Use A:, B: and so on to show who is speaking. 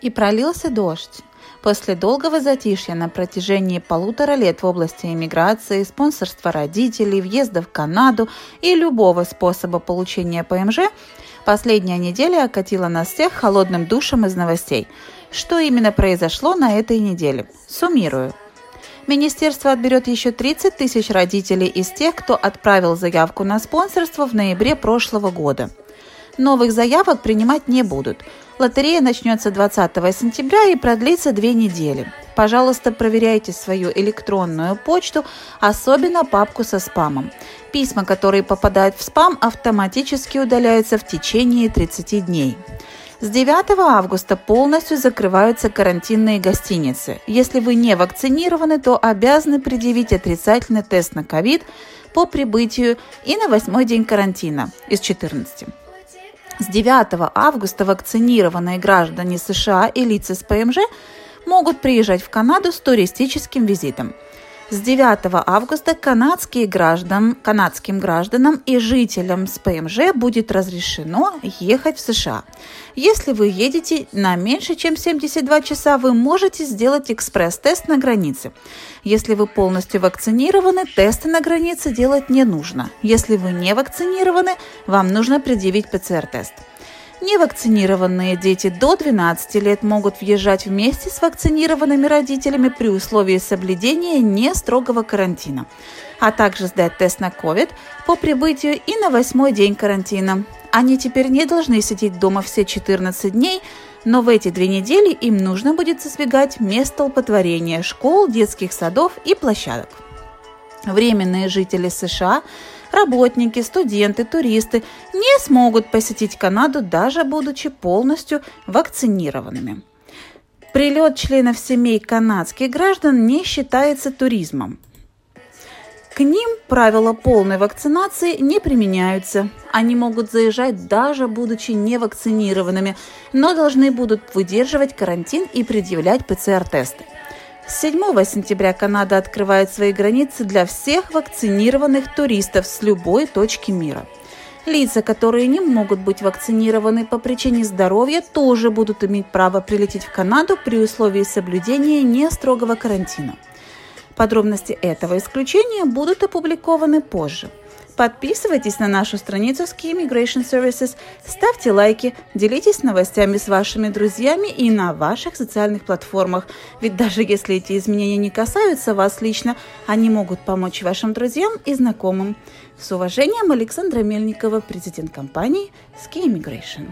A: И пролился дождь. После долгого затишья на протяжении полутора лет в области иммиграции, спонсорства родителей, въезда в Канаду и любого способа получения ПМЖ, последняя неделя окатила нас всех холодным душем из новостей. Что именно произошло на этой неделе? Суммирую. Министерство отберет еще 30 тысяч родителей из тех, кто отправил заявку на спонсорство в ноябре прошлого года. Новых заявок принимать не будут – Лотерея начнется 20 сентября и продлится две недели. Пожалуйста, проверяйте свою электронную почту, особенно папку со спамом. Письма, которые попадают в спам, автоматически удаляются в течение 30 дней. С 9 августа полностью закрываются карантинные гостиницы. Если вы не вакцинированы, то обязаны предъявить отрицательный тест на ковид по прибытию и на восьмой день карантина из 14. С 9 августа вакцинированные граждане США и лица с ПМЖ могут приезжать в Канаду с туристическим визитом. С 9 августа канадские граждан, канадским гражданам и жителям с ПМЖ будет разрешено ехать в США. Если вы едете на меньше, чем 72 часа, вы можете сделать экспресс-тест на границе. Если вы полностью вакцинированы, тесты на границе делать не нужно. Если вы не вакцинированы, вам нужно предъявить ПЦР-тест. Невакцинированные дети до 12 лет могут въезжать вместе с вакцинированными родителями при условии соблюдения не строгого карантина, а также сдать тест на COVID по прибытию и на восьмой день карантина. Они теперь не должны сидеть дома все 14 дней, но в эти две недели им нужно будет избегать мест столпотворения школ, детских садов и площадок. Временные жители США работники, студенты, туристы не смогут посетить Канаду, даже будучи полностью вакцинированными. Прилет членов семей канадских граждан не считается туризмом. К ним правила полной вакцинации не применяются. Они могут заезжать даже будучи невакцинированными, но должны будут выдерживать карантин и предъявлять ПЦР-тесты. С 7 сентября Канада открывает свои границы для всех вакцинированных туристов с любой точки мира. Лица, которые не могут быть вакцинированы по причине здоровья, тоже будут иметь право прилететь в Канаду при условии соблюдения не строгого карантина. Подробности этого исключения будут опубликованы позже – Подписывайтесь на нашу страницу Ski Immigration Services, ставьте лайки, делитесь новостями с вашими друзьями и на ваших социальных платформах. Ведь даже если эти изменения не касаются вас лично, они могут помочь вашим друзьям и знакомым. С уважением, Александра Мельникова, президент компании Ski Immigration.